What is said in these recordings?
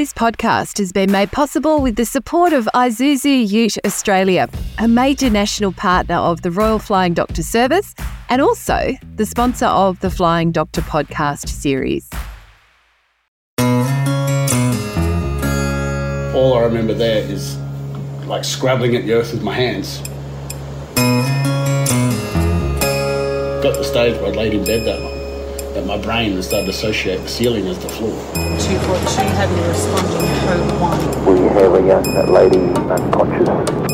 This podcast has been made possible with the support of Isuzu Ute Australia, a major national partner of the Royal Flying Doctor Service, and also the sponsor of the Flying Doctor podcast series. All I remember there is like scrabbling at the earth with my hands. Got the stage where I laid in bed that long that my brain has started to associate the ceiling as the floor. 242 heavily responding code 1. We have a young lady unconscious.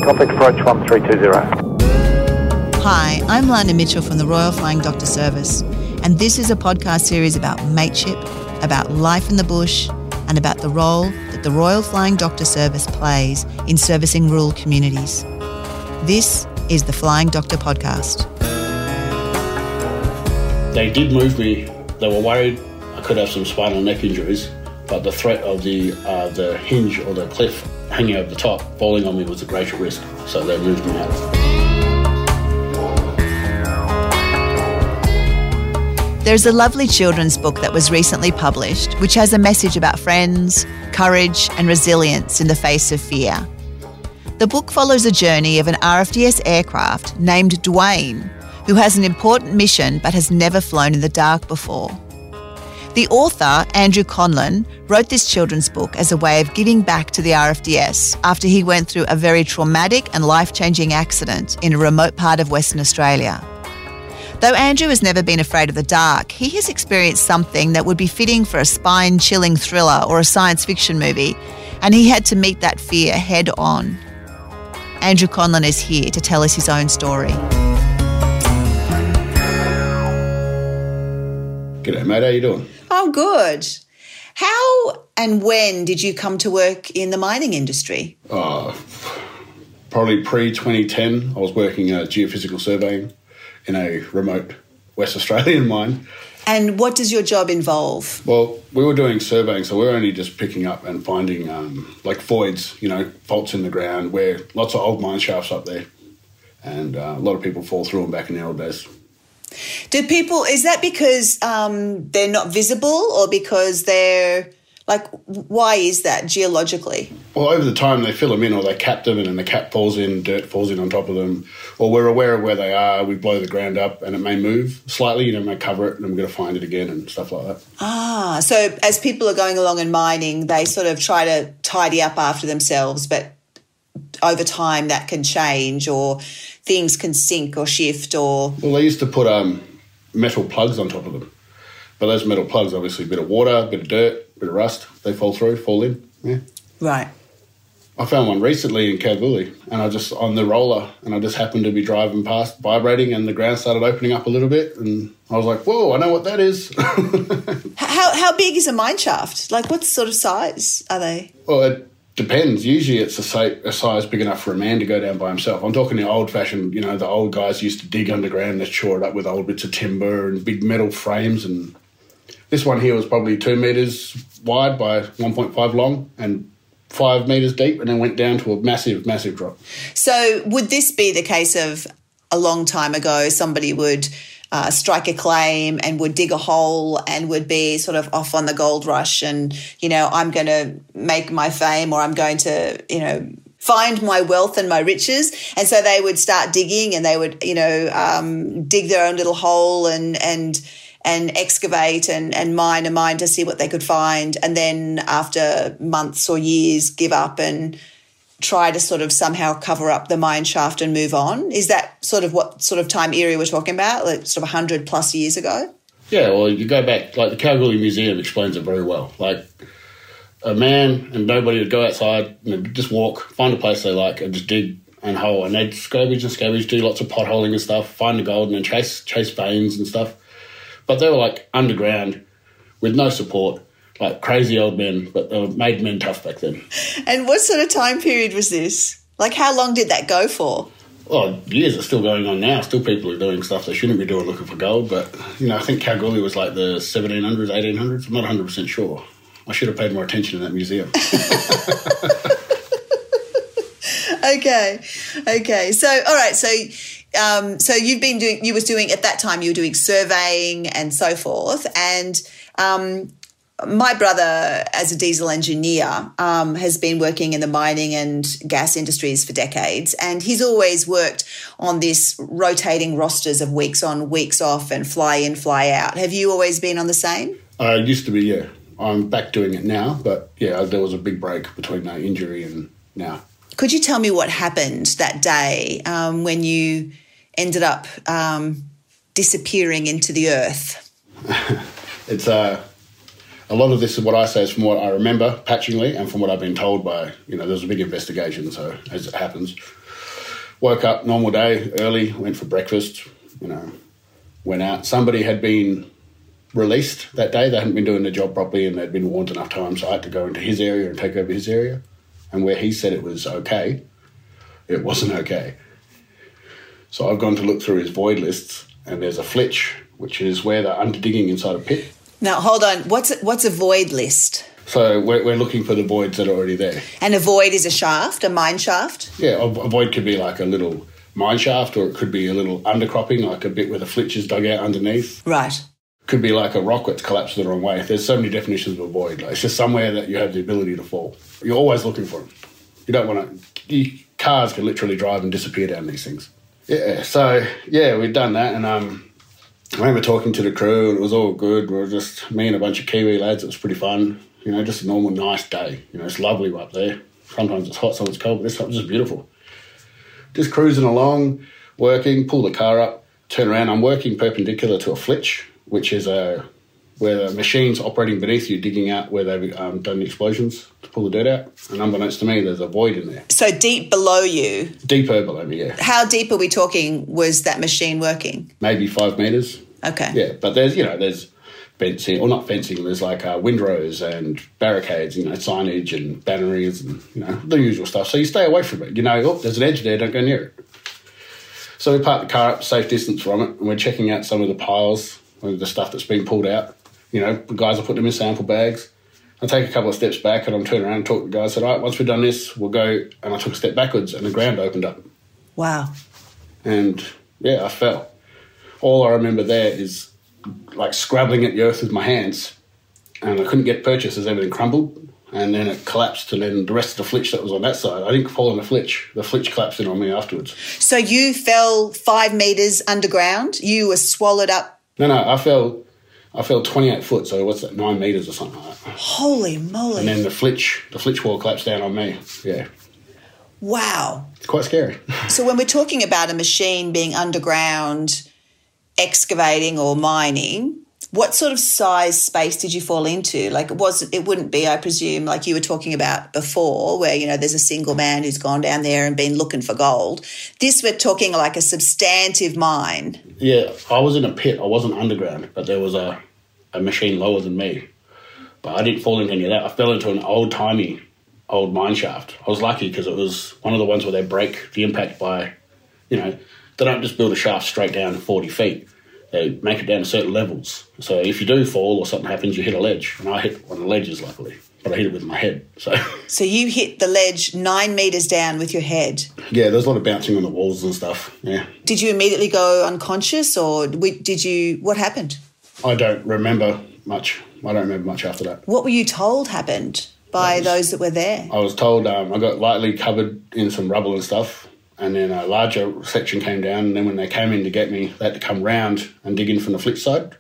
Complex approach 1320. Hi, I'm Lana Mitchell from the Royal Flying Doctor Service, and this is a podcast series about mateship, about life in the bush, and about the role that the Royal Flying Doctor Service plays in servicing rural communities. This is the Flying Doctor Podcast. They did move me. They were worried I could have some spinal neck injuries, but the threat of the uh, the hinge or the cliff hanging over the top falling on me was a greater risk, so they moved me out. There's a lovely children's book that was recently published, which has a message about friends, courage, and resilience in the face of fear. The book follows a journey of an RFDS aircraft named Dwayne, who has an important mission but has never flown in the dark before. The author, Andrew Conlon, wrote this children's book as a way of giving back to the RFDS after he went through a very traumatic and life changing accident in a remote part of Western Australia. Though Andrew has never been afraid of the dark, he has experienced something that would be fitting for a spine chilling thriller or a science fiction movie, and he had to meet that fear head on. Andrew Conlon is here to tell us his own story. G'day, mate. How you doing? Oh, good. How and when did you come to work in the mining industry? Uh, probably pre 2010, I was working uh, geophysical surveying in a remote West Australian mine. And what does your job involve? Well, we were doing surveying, so we were only just picking up and finding um, like voids, you know, faults in the ground where lots of old mine shafts up there, and uh, a lot of people fall through them back in the old days. Do people, is that because um, they're not visible or because they're, like, why is that geologically? Well, over the time they fill them in, or they cap them, and then the cap falls in, dirt falls in on top of them, or we're aware of where they are. We blow the ground up, and it may move slightly. You know, may cover it, and we're going to find it again, and stuff like that. Ah, so as people are going along and mining, they sort of try to tidy up after themselves, but over time that can change, or things can sink or shift, or Well, they used to put um, metal plugs on top of them, but those metal plugs, obviously, a bit of water, a bit of dirt, a bit of rust, they fall through, fall in. Yeah. right. I found one recently in Kalgoorlie, and I just on the roller, and I just happened to be driving past, vibrating, and the ground started opening up a little bit, and I was like, "Whoa, I know what that is." How how big is a mine shaft? Like, what sort of size are they? well, it depends. Usually, it's a, size big enough for a man to go down by himself. I'm talking the old-fashioned. You know, the old guys used to dig underground, they shore it up with old bits of timber and big metal frames, and this one here was probably two meters wide by 1.5 long and five meters deep, and then went down to a massive, massive drop. So, would this be the case of a long time ago? Somebody would uh, strike a claim and would dig a hole and would be sort of off on the gold rush, and you know, I'm going to make my fame, or I'm going to, you know. Find my wealth and my riches, and so they would start digging, and they would, you know, um, dig their own little hole and and and excavate and, and mine and mine to see what they could find, and then after months or years, give up and try to sort of somehow cover up the mine shaft and move on. Is that sort of what sort of time area we're talking about, like sort of 100 plus years ago? Yeah, well, you go back, like the Kalgoorlie Museum explains it very well. Like a man and nobody would go outside and just walk, find a place they like, and just dig and hole. And they'd scavenge and scavenge, do lots of potholing and stuff, find the gold, and then chase chase veins and stuff. But they were like underground with no support, like crazy old men, but they were made men tough back then. And what sort of time period was this? Like, how long did that go for? Well, years are still going on now. Still, people are doing stuff they shouldn't be doing looking for gold. But you know, I think Kalgoorlie was like the 1700s, 1800s. I'm not 100 percent sure. I should have paid more attention in that museum. Okay, okay. So, all right. So, um, so you've been doing. You was doing at that time. You were doing surveying and so forth. And um, my brother, as a diesel engineer, um, has been working in the mining and gas industries for decades, and he's always worked on this rotating rosters of weeks on, weeks off, and fly in, fly out. Have you always been on the same? I used to be, yeah. I'm back doing it now, but yeah, there was a big break between that injury and now. Could you tell me what happened that day um, when you ended up um, disappearing into the earth? It's uh, a lot of this is what I say is from what I remember patchingly and from what I've been told by, you know, there's a big investigation, so as it happens. Woke up, normal day, early, went for breakfast, you know, went out. Somebody had been released that day. They hadn't been doing their job properly and they'd been warned enough times, so I had to go into his area and take over his area. And where he said it was okay, it wasn't okay. So I've gone to look through his void lists, and there's a flitch, which is where they're under digging inside a pit. Now, hold on. What's a, what's a void list? So we're, we're looking for the voids that are already there. And a void is a shaft, a mine shaft. Yeah, a, a void could be like a little mine shaft, or it could be a little undercropping, like a bit where the flitch is dug out underneath. Right. Could be like a rock that's collapsed the wrong way. There's so many definitions of a void. Like, it's just somewhere that you have the ability to fall. You're always looking for them. You don't want to. Cars can literally drive and disappear down these things. Yeah, so yeah, we've done that, and um, I remember talking to the crew, and it was all good. We were just me and a bunch of Kiwi lads. It was pretty fun. You know, just a normal, nice day. You know, it's lovely up there. Sometimes it's hot, sometimes it's cold, but this time it's just beautiful. Just cruising along, working, pull the car up, turn around. I'm working perpendicular to a flitch, which is a where the machine's operating beneath you, digging out where they've um, done the explosions to pull the dirt out. And unbeknownst to me, there's a void in there. So deep below you, Deeper below me, yeah. how deep are we talking? Was that machine working? Maybe five metres. Okay. Yeah, but there's, you know, there's fencing, or not fencing, there's like uh, windrows and barricades, you know, signage and banneries and, you know, the usual stuff. So you stay away from it. You know, oh, there's an edge there, don't go near it. So we park the car up, safe distance from it, and we're checking out some of the piles of the stuff that's been pulled out. You know, the guys are putting them in sample bags. I take a couple of steps back and I'm turning around and talk to the guys. I said, all right, once we've done this, we'll go. And I took a step backwards and the ground opened up. Wow. And yeah, I fell. All I remember there is like scrabbling at the earth with my hands. And I couldn't get purchase as everything crumbled. And then it collapsed. And then the rest of the flitch that was on that side, I didn't fall on the flitch. The flitch collapsed in on me afterwards. So you fell five meters underground. You were swallowed up. No, no, I fell. I fell 28 foot, so what's that, nine meters or something like that. Holy moly! And then the flitch, the flitch wall collapsed down on me. Yeah, wow. it's quite scary. So when we're talking about a machine being underground, excavating or mining, what sort of size space did you fall into? Like it was it wouldn't be, I presume, like you were talking about before, where you know there's a single man who's gone down there and been looking for gold. This we're talking like a substantive mine. Yeah, I was in a pit. I wasn't underground, but there was a, a machine lower than me. But I didn't fall into any of that. I fell into an old timey old mine shaft. I was lucky because it was one of the ones where they break the impact by, you know, they don't just build a shaft straight down 40 feet. Make it down to certain levels. So if you do fall or something happens, you hit a ledge. And I hit one of the ledges, luckily. But I hit it with my head. So, So you hit the ledge nine meters down with your head. yeah, there's a lot of bouncing on the walls and stuff. Yeah. Did you immediately go unconscious, or did you? What happened? I don't remember much. I don't remember much after that. What were you told happened by those that were there? I was told um, I got lightly covered in some rubble and stuff, and then a larger section came down. And then when they came in to get me, they had to come round and dig in from the flip side.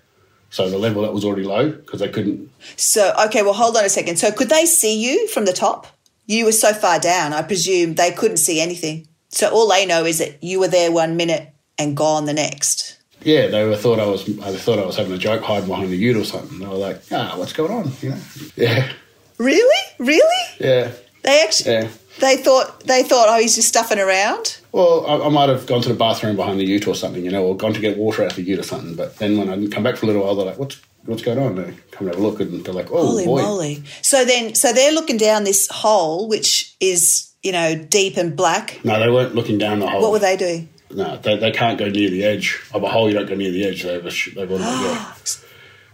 So the level that was already low because they couldn't. So okay, well hold on a second. So could they see you from the top? You were so far down, I presume they couldn't see anything. So all they know is that you were there one minute and gone the next. Yeah, they were thought I was. They thought I was having a joke hiding behind the ute or something. They were like, "Ah, what's going on?" You know? Yeah, Really? Really? yeah, They actually yeah. They thought they thought oh he's just stuffing around. Well, I, I might have gone to the bathroom behind the ute or something, you know, or gone to get water out of the ute or something. But then when I didn't come back for a little while, they're like, "What's what's going on?" They come and have a look, and they're like, "Oh Holy boy." moly! So then so they're looking down this hole which is you know deep and black. No, they weren't looking down the hole. What were they doing? No, they, they can't go near the edge of a hole. You don't go near the edge. They've sh- they've already yeah.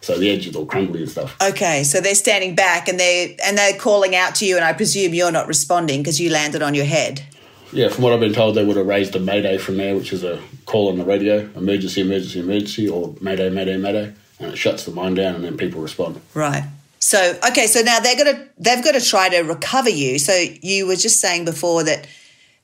So the edge is all crumbly and stuff. Okay, so they're standing back and they and they're calling out to you, and I presume you're not responding because you landed on your head. Yeah, from what I've been told, they would have raised a mayday from there, which is a call on the radio, emergency, emergency, emergency, or mayday, mayday, mayday, and it shuts the mine down, and then people respond. Right. So okay, so now they're gonna they've got to try to recover you. So you were just saying before that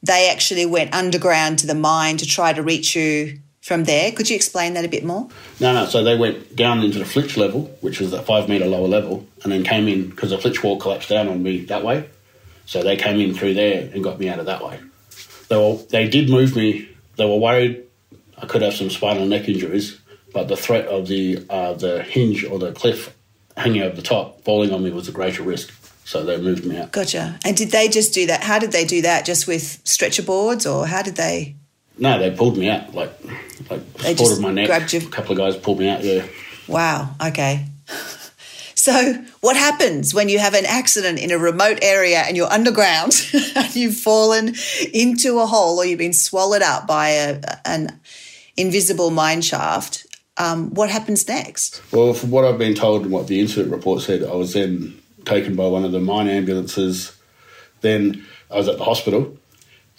they actually went underground to the mine to try to reach you from there. Could you explain that a bit more? No, no. So they went down into the flitch level, which was a five metre lower level, and then came in because the flitch wall collapsed down on me that way. So they came in through there and got me out of that way. They were, they did move me. They were worried I could have some spinal neck injuries, but the threat of the uh, the hinge or the cliff hanging over the top falling on me was a greater risk. So they moved me out. Gotcha. And did they just do that? How did they do that? Just with stretcher boards, or how did they? No, they pulled me out like like They just my neck. grabbed you- A couple of guys pulled me out. Yeah. Wow. Okay. So, what happens when you have an accident in a remote area and you're underground and you've fallen into a hole or you've been swallowed up by a, an invisible mine shaft? Um, what happens next? Well, from what I've been told and what the incident report said, I was then taken by one of the mine ambulances. Then I was at the hospital,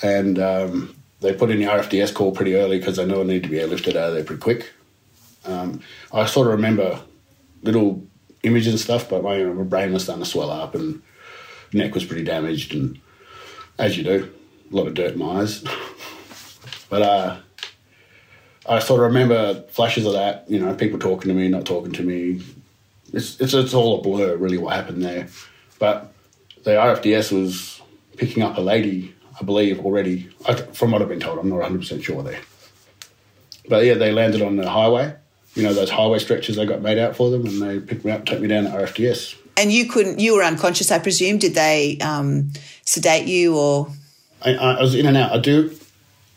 and um, they put in the RFDS call pretty early because they knew I needed to be airlifted out of there pretty quick. Um, I sort of remember little images and stuff, but my, my brain was starting to swell up and neck was pretty damaged, and as you do, a lot of dirt in my eyes. but uh, I sort of remember flashes of that, you know, people talking to me, not talking to me. It's, it's, it's all a blur, really, what happened there. But the RFDS was picking up a lady, I believe, already, I, from what I've been told. I'm not 100% sure there. But yeah, they landed on the highway, you know, those highway stretches they got made out for them, and they picked me up, took me down to RFDS. And you couldn't, you were unconscious, I presume. Did they um, sedate you or? I, I was in and out. I do,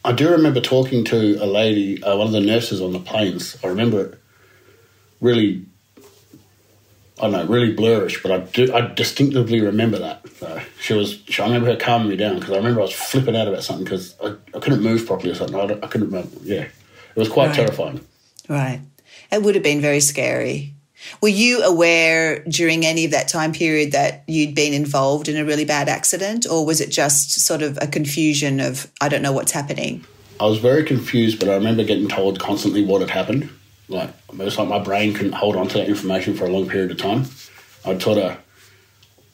I do remember talking to a lady, uh, one of the nurses on the planes. I remember it really, I don't know, really blurrish, but I do, I distinctively remember that. So she was, she, I remember her calming me down because I remember I was flipping out about something because I, I couldn't move properly or something. I, I couldn't remember. Yeah, it was quite Right. terrifying. Right. It would have been very scary. Were you aware during any of that time period that you'd been involved in a really bad accident, or was it just sort of a confusion of, I don't know what's happening? I was very confused, but I remember getting told constantly what had happened. Like it was like my brain couldn't hold on to that information for a long period of time. I'd sort of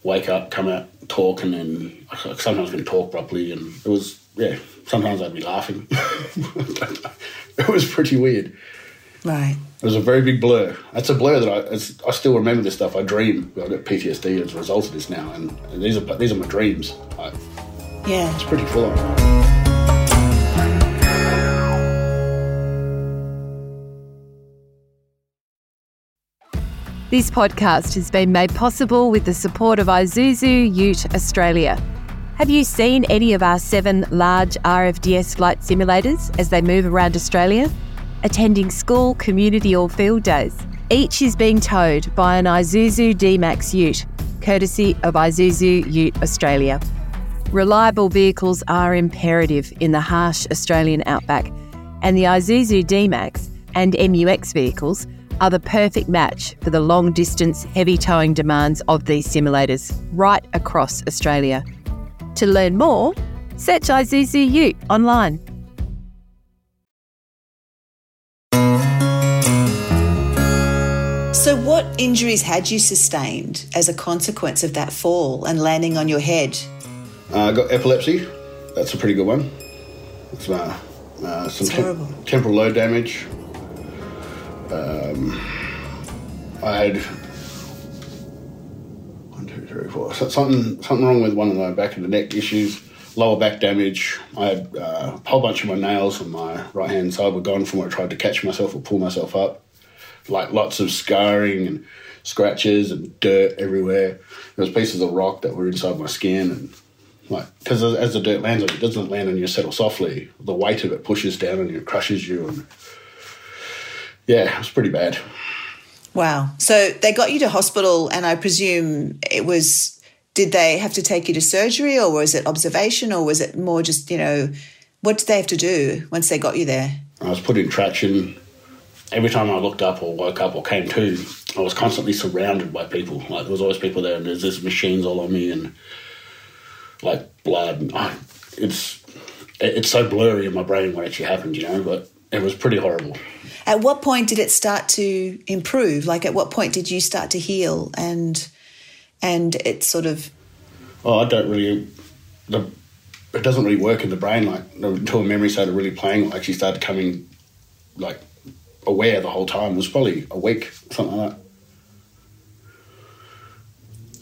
wake up, come out, talk, and then I sometimes couldn't talk properly, and it was yeah. Sometimes I'd be laughing. it was pretty weird. Right. It was a very big blur. It's a blur that I it's, I still remember this stuff. I dream. I got PTSD as a result of this now, and, and these are these are my dreams. Like, Yeah. it's pretty full on. This podcast has been made possible with the support of Isuzu Ute Australia. Have you seen any of our seven large RFDS flight simulators as they move around Australia? Attending school, community, or field days. Each is being towed by an Isuzu D-Max Ute, courtesy of Isuzu Ute Australia. Reliable vehicles are imperative in the harsh Australian outback, and the Isuzu D-Max and MU-X vehicles are the perfect match for the long distance heavy towing demands of these simulators right across Australia. To learn more, search Isuzu online. So, what injuries had you sustained as a consequence of that fall and landing on your head? Uh, I got epilepsy. That's a pretty good one. It's uh, uh, some It's horrible. temporal lobe damage. Um, I had one, two, three, four. So- something something wrong with one of my back and the neck issues. Lower back damage. I had uh, a whole bunch of my nails on my right hand side were gone from where I tried to catch myself or pull myself up. Like lots of scarring and scratches and dirt everywhere. There was pieces of rock that were inside my skin and like because as the dirt lands on you, it doesn't land on you settle softly. The weight of it pushes down on you, it crushes you, and yeah, it was pretty bad. Wow. So, they got you to hospital, and I presume it was. Did they have to take you to surgery, or was it observation, or was it more just, you know, what did they have to do once they got you there? I was put in traction. Every time I looked up or woke up or came to, I was constantly surrounded by people. Like there was always people there, and there's this machines all on me, and like blood. And, oh, it's it's so blurry in my brain what actually happened, you know. But it was pretty horrible. At what point did it start to improve? Like, at what point did you start to heal and and it's sort of Oh, I don't really. The, it doesn't really work in the brain like until memory started really playing. She started coming, like aware the whole time. It was probably a week, something like that.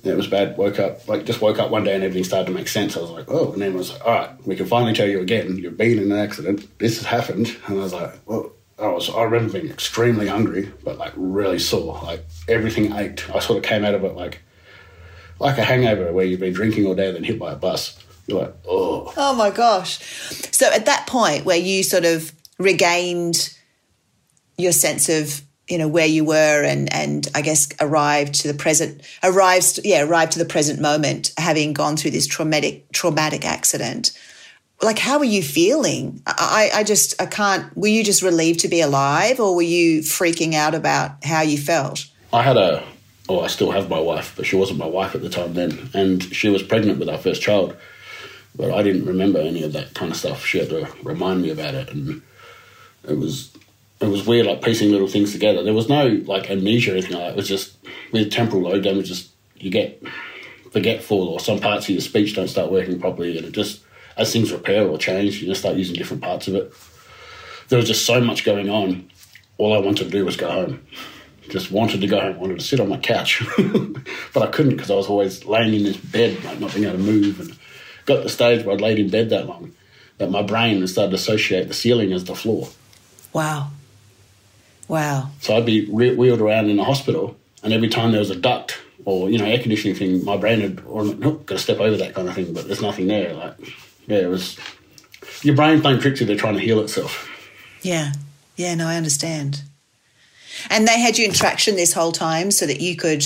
Yeah, it was bad. Woke up, like just woke up one day and everything started to make sense. I was like, oh, and then I was like, all right, we can finally tell you again. You've been in an accident. This has happened, and I was like, well. I was. I remember being extremely hungry, but like really sore. Like everything ached. I sort of came out of it like, like a hangover where you've been drinking all day, and then hit by a bus. You're like, oh, Oh my gosh. So at that point where you sort of regained your sense of you know where you were and and I guess arrived to the present arrived yeah arrived to the present moment having gone through this traumatic traumatic accident like how were you feeling I, I just i can't were you just relieved to be alive or were you freaking out about how you felt I had a, oh, I still have my wife, but she wasn't my wife at the time then, and she was pregnant with our first child, but I didn't remember any of that kind of stuff. She had to remind me about it, and it was, it was weird, like piecing little things together. There was no like amnesia or anything like that. It was just with temporal lobe damage, just you get forgetful, or some parts of your speech don't start working properly, and it just as things repair or change, you just start using different parts of it. There was just so much going on. All I wanted to do was go home just wanted to go home, wanted to sit on my couch, but I couldn't because I was always laying in this bed, like not being able to move, and got to the stage where I'd laid in bed that long that my brain had started to associate the ceiling as the floor. wow wow So I'd be re- wheeled around in the hospital, and every time there was a duct or you know air conditioning thing, my brain had or nope, got to step over that kind of thing, but there's nothing there. Like yeah, it was your brain playing tricks you. They're trying to heal itself. Yeah. Yeah, no, I understand. And they had you in traction this whole time so that you could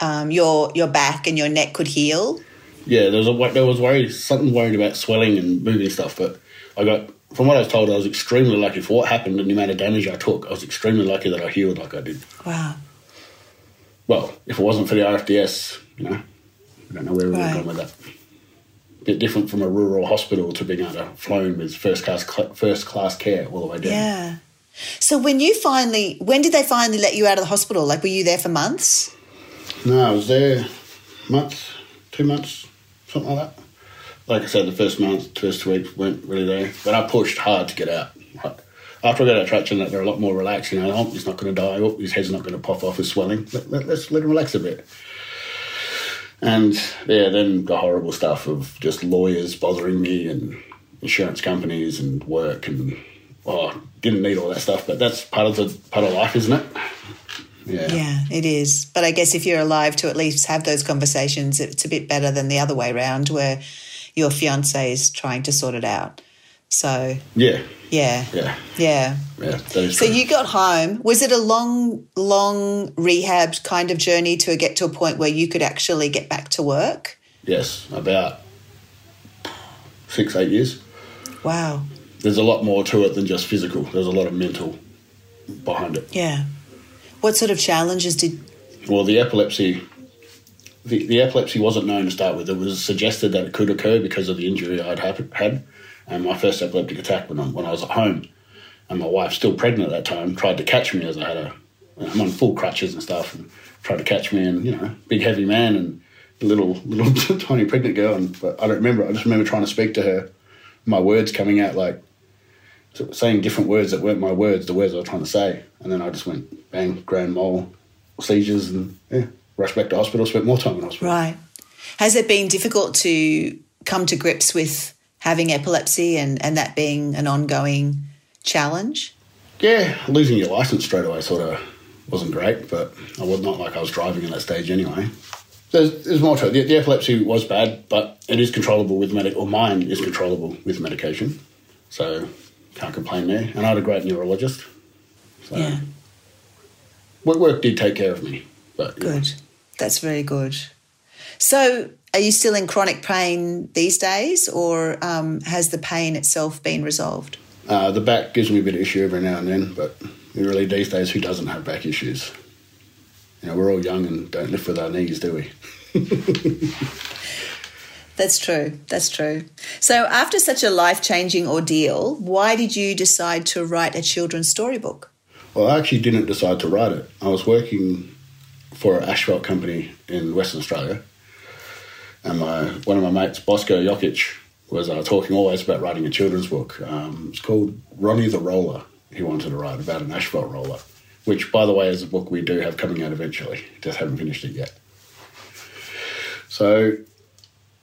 um, your your back and your neck could heal. Yeah, there was a there was worried something worried about swelling and moving stuff, but I got from what I was told, I was extremely lucky for what happened and the amount of damage I took. I was extremely lucky that I healed like I did. Wow. Well, if it wasn't for the RFDS, you know, I don't know where we would Right. have gone with that. Bit different from a rural hospital to being able to flown with first class first class care all the way down. Yeah. So when you finally when did they finally let you out of the hospital? Like were you there for months? No, I was there month, two months, something like that. Like I said, the first month, first two weeks weren't really there, but I pushed hard to get out. Like, after I got out of traction, that they're a lot more relaxed. You know, oh, he's not going to die. Oh, his head's not going to pop off with swelling. Let, let, let's let him relax a bit. And yeah, then the horrible stuff of just lawyers bothering me and insurance companies and work and oh, didn't need all that stuff. But that's part of the part of life, isn't it? Yeah. Yeah, it is. But I guess if you're alive to at least have those conversations, it's a bit better than the other way around where your fiance is trying to sort it out. So, Yeah. yeah. Yeah. Yeah. Yeah. So true. you got home. Was it a long, long rehab kind of journey to get to a point where you could actually get back to work? Yes, about six, eight years. Wow. There's a lot more to it than just physical. There's a lot of mental behind it. Yeah. What sort of challenges did? Well, the epilepsy, the, the epilepsy wasn't known to start with. It was suggested that it could occur because of the injury I'd had, and my first epileptic attack when when I was at home, and my wife, still pregnant at that time, tried to catch me as I had a. I'm on full crutches and stuff, and tried to catch me, and you know, big heavy man and little little tiny pregnant girl, and but I don't remember. I just remember trying to speak to her, my words coming out like saying different words that weren't my words, the words I was trying to say. And then I just went bang, grand mal, seizures, and yeah, rushed back to hospital, spent more time in hospital. Right. Has it been difficult to come to grips with having epilepsy and, and that being an ongoing challenge? Yeah, losing your license straight away sort of wasn't great, but I was not like I was driving at that stage anyway. There's, there's more to it. The, the epilepsy was bad, but it is controllable with medic, or mine is controllable with medication. So can't complain there. And I had a great neurologist. So Yeah. work, work did take care of me. But yeah. Good. That's very good. So, are you still in chronic pain these days, or um, has the pain itself been resolved? Uh, the back gives me a bit of issue every now and then, but really these days, who doesn't have back issues? You know, we're all young and don't lift with our knees, do we? That's true. That's true. So, after such a life changing ordeal, why did you decide to write a children's storybook? Well, I actually didn't decide to write it. I was working for an asphalt company in Western Australia. And my one of my mates, Bosco Jokic, was uh, talking always about writing a children's book. Um, it's called Ronnie the Roller. He wanted to write about an asphalt roller, which, by the way, is a book we do have coming out eventually. Just haven't finished it yet. So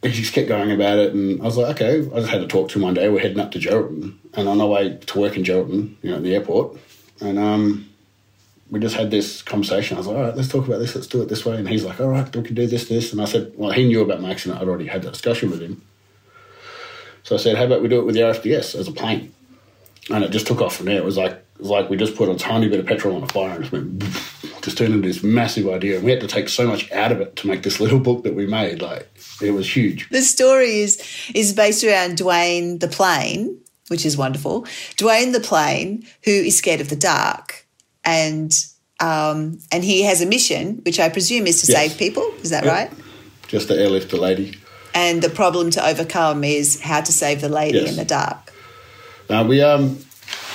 he just kept going about it, and I was like, okay. I just had to talk to him one day. We're heading up to Geraldton, and on our way to work in Geraldton, you know, at the airport, and um, we just had this conversation. I was like, all right, let's talk about this. Let's do it this way. And he's like, all right, we can do this, this. And I said, well, he knew about my accident. I'd already had that discussion with him. So I said, how about we do it with the RFDS as a plane? And it just took off from there. It was like it was like we just put a tiny bit of petrol on a fire and just went, just turned into this massive idea. And we had to take so much out of it to make this little book that we made. Like it was huge. The story is is based around Dwayne the plane, which is wonderful. Dwayne the plane, who is scared of the dark, and um, and he has a mission, which I presume is to Yes. save people. Is that Yep. right? Just to airlift the lady. And the problem to overcome is how to save the lady Yes. in the dark. Now we um,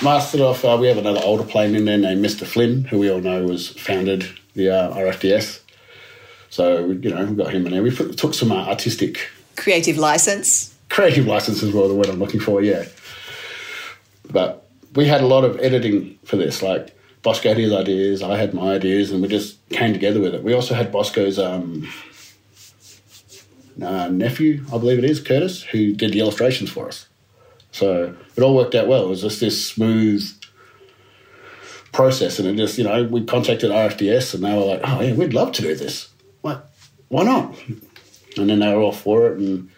mastered off. Uh, we have another older plane in there named Mr. Flynn, who we all know was founded the uh, RFDS. So you know, we got him in there. We put, took some uh, artistic, Creative license. creative licenses. Well, the word I'm looking for, yeah. But we had a lot of editing for this. Like Bosco had his ideas, I had my ideas, and we just came together with it. We also had Bosco's um, uh, nephew, I believe it is, Curtis, who did the illustrations for us. So it all worked out well. It was just this smooth process, and it just you know we contacted RFDS, and they were like, "Oh yeah, we'd love to do this. What? Why not?" And then they were all for it, and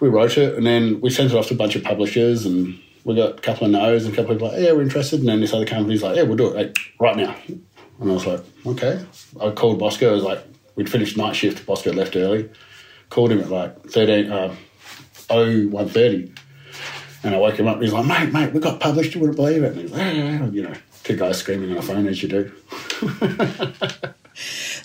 we wrote it, and then we sent it off to a bunch of publishers, and we got a couple of no's and a couple of people like, "Yeah, we're interested," and then this other company's like, "Yeah, we'll do it like, right now." And I was like, "Okay." I called Bosco. I was like we'd finished night shift. Bosco left early. Called him at like thirteen uh, oh one thirty. And I woke him up he's like, mate, mate, we got published, you wouldn't believe it. And he's like, you know, two guys screaming on a phone as you do.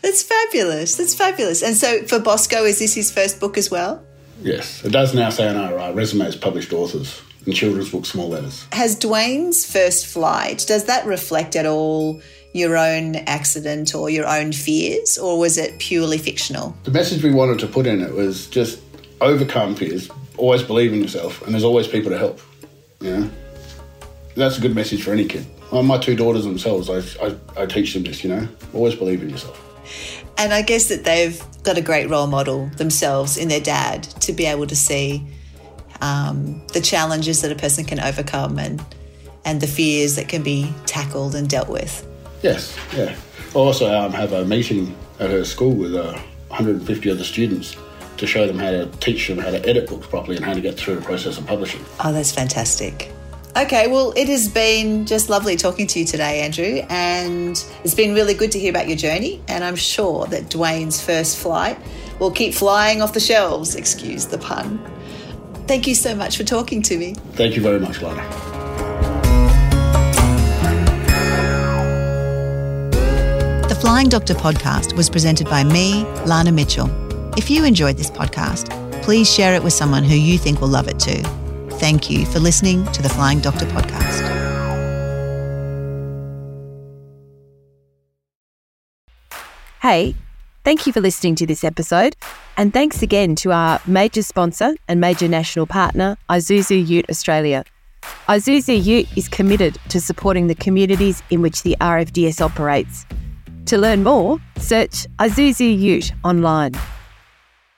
That's fabulous. That's fabulous. And so for Bosco, is this his first book as well? Yes, it does now say on our uh, resumes published authors in children's books, small letters. Has Dwayne's first flight, does that reflect at all your own accident or your own fears, or was it purely fictional? The message we wanted to put in it was just overcome fears, always believe in yourself, and there's always people to help. You know, that's a good message for any kid. Well, my two daughters themselves, I, I, I teach them this. You know, always believe in yourself. And I guess that they've got a great role model themselves in their dad to be able to see um, the challenges that a person can overcome and and the fears that can be tackled and dealt with. Yes, yeah. I also um, have a meeting at her school with uh, 150 other students to show them how to teach them how to edit books properly and how to get through the process of publishing. Oh, that's fantastic. Okay, well, it has been just lovely talking to you today, Andrew, and it's been really good to hear about your journey. And I'm sure that Dwayne's first flight will keep flying off the shelves, excuse the pun. Thank you so much for talking to me. Thank you very much, Lana. The Flying Doctor podcast was presented by me, Lana Mitchell. If you enjoyed this podcast, please share it with someone who you think will love it too. Thank you for listening to the Flying Doctor podcast. Hey, thank you for listening to this episode. And thanks again to our major sponsor and major national partner, Isuzu Ute Australia. Isuzu Ute is committed to supporting the communities in which the RFDS operates. To learn more, search Isuzu Ute online.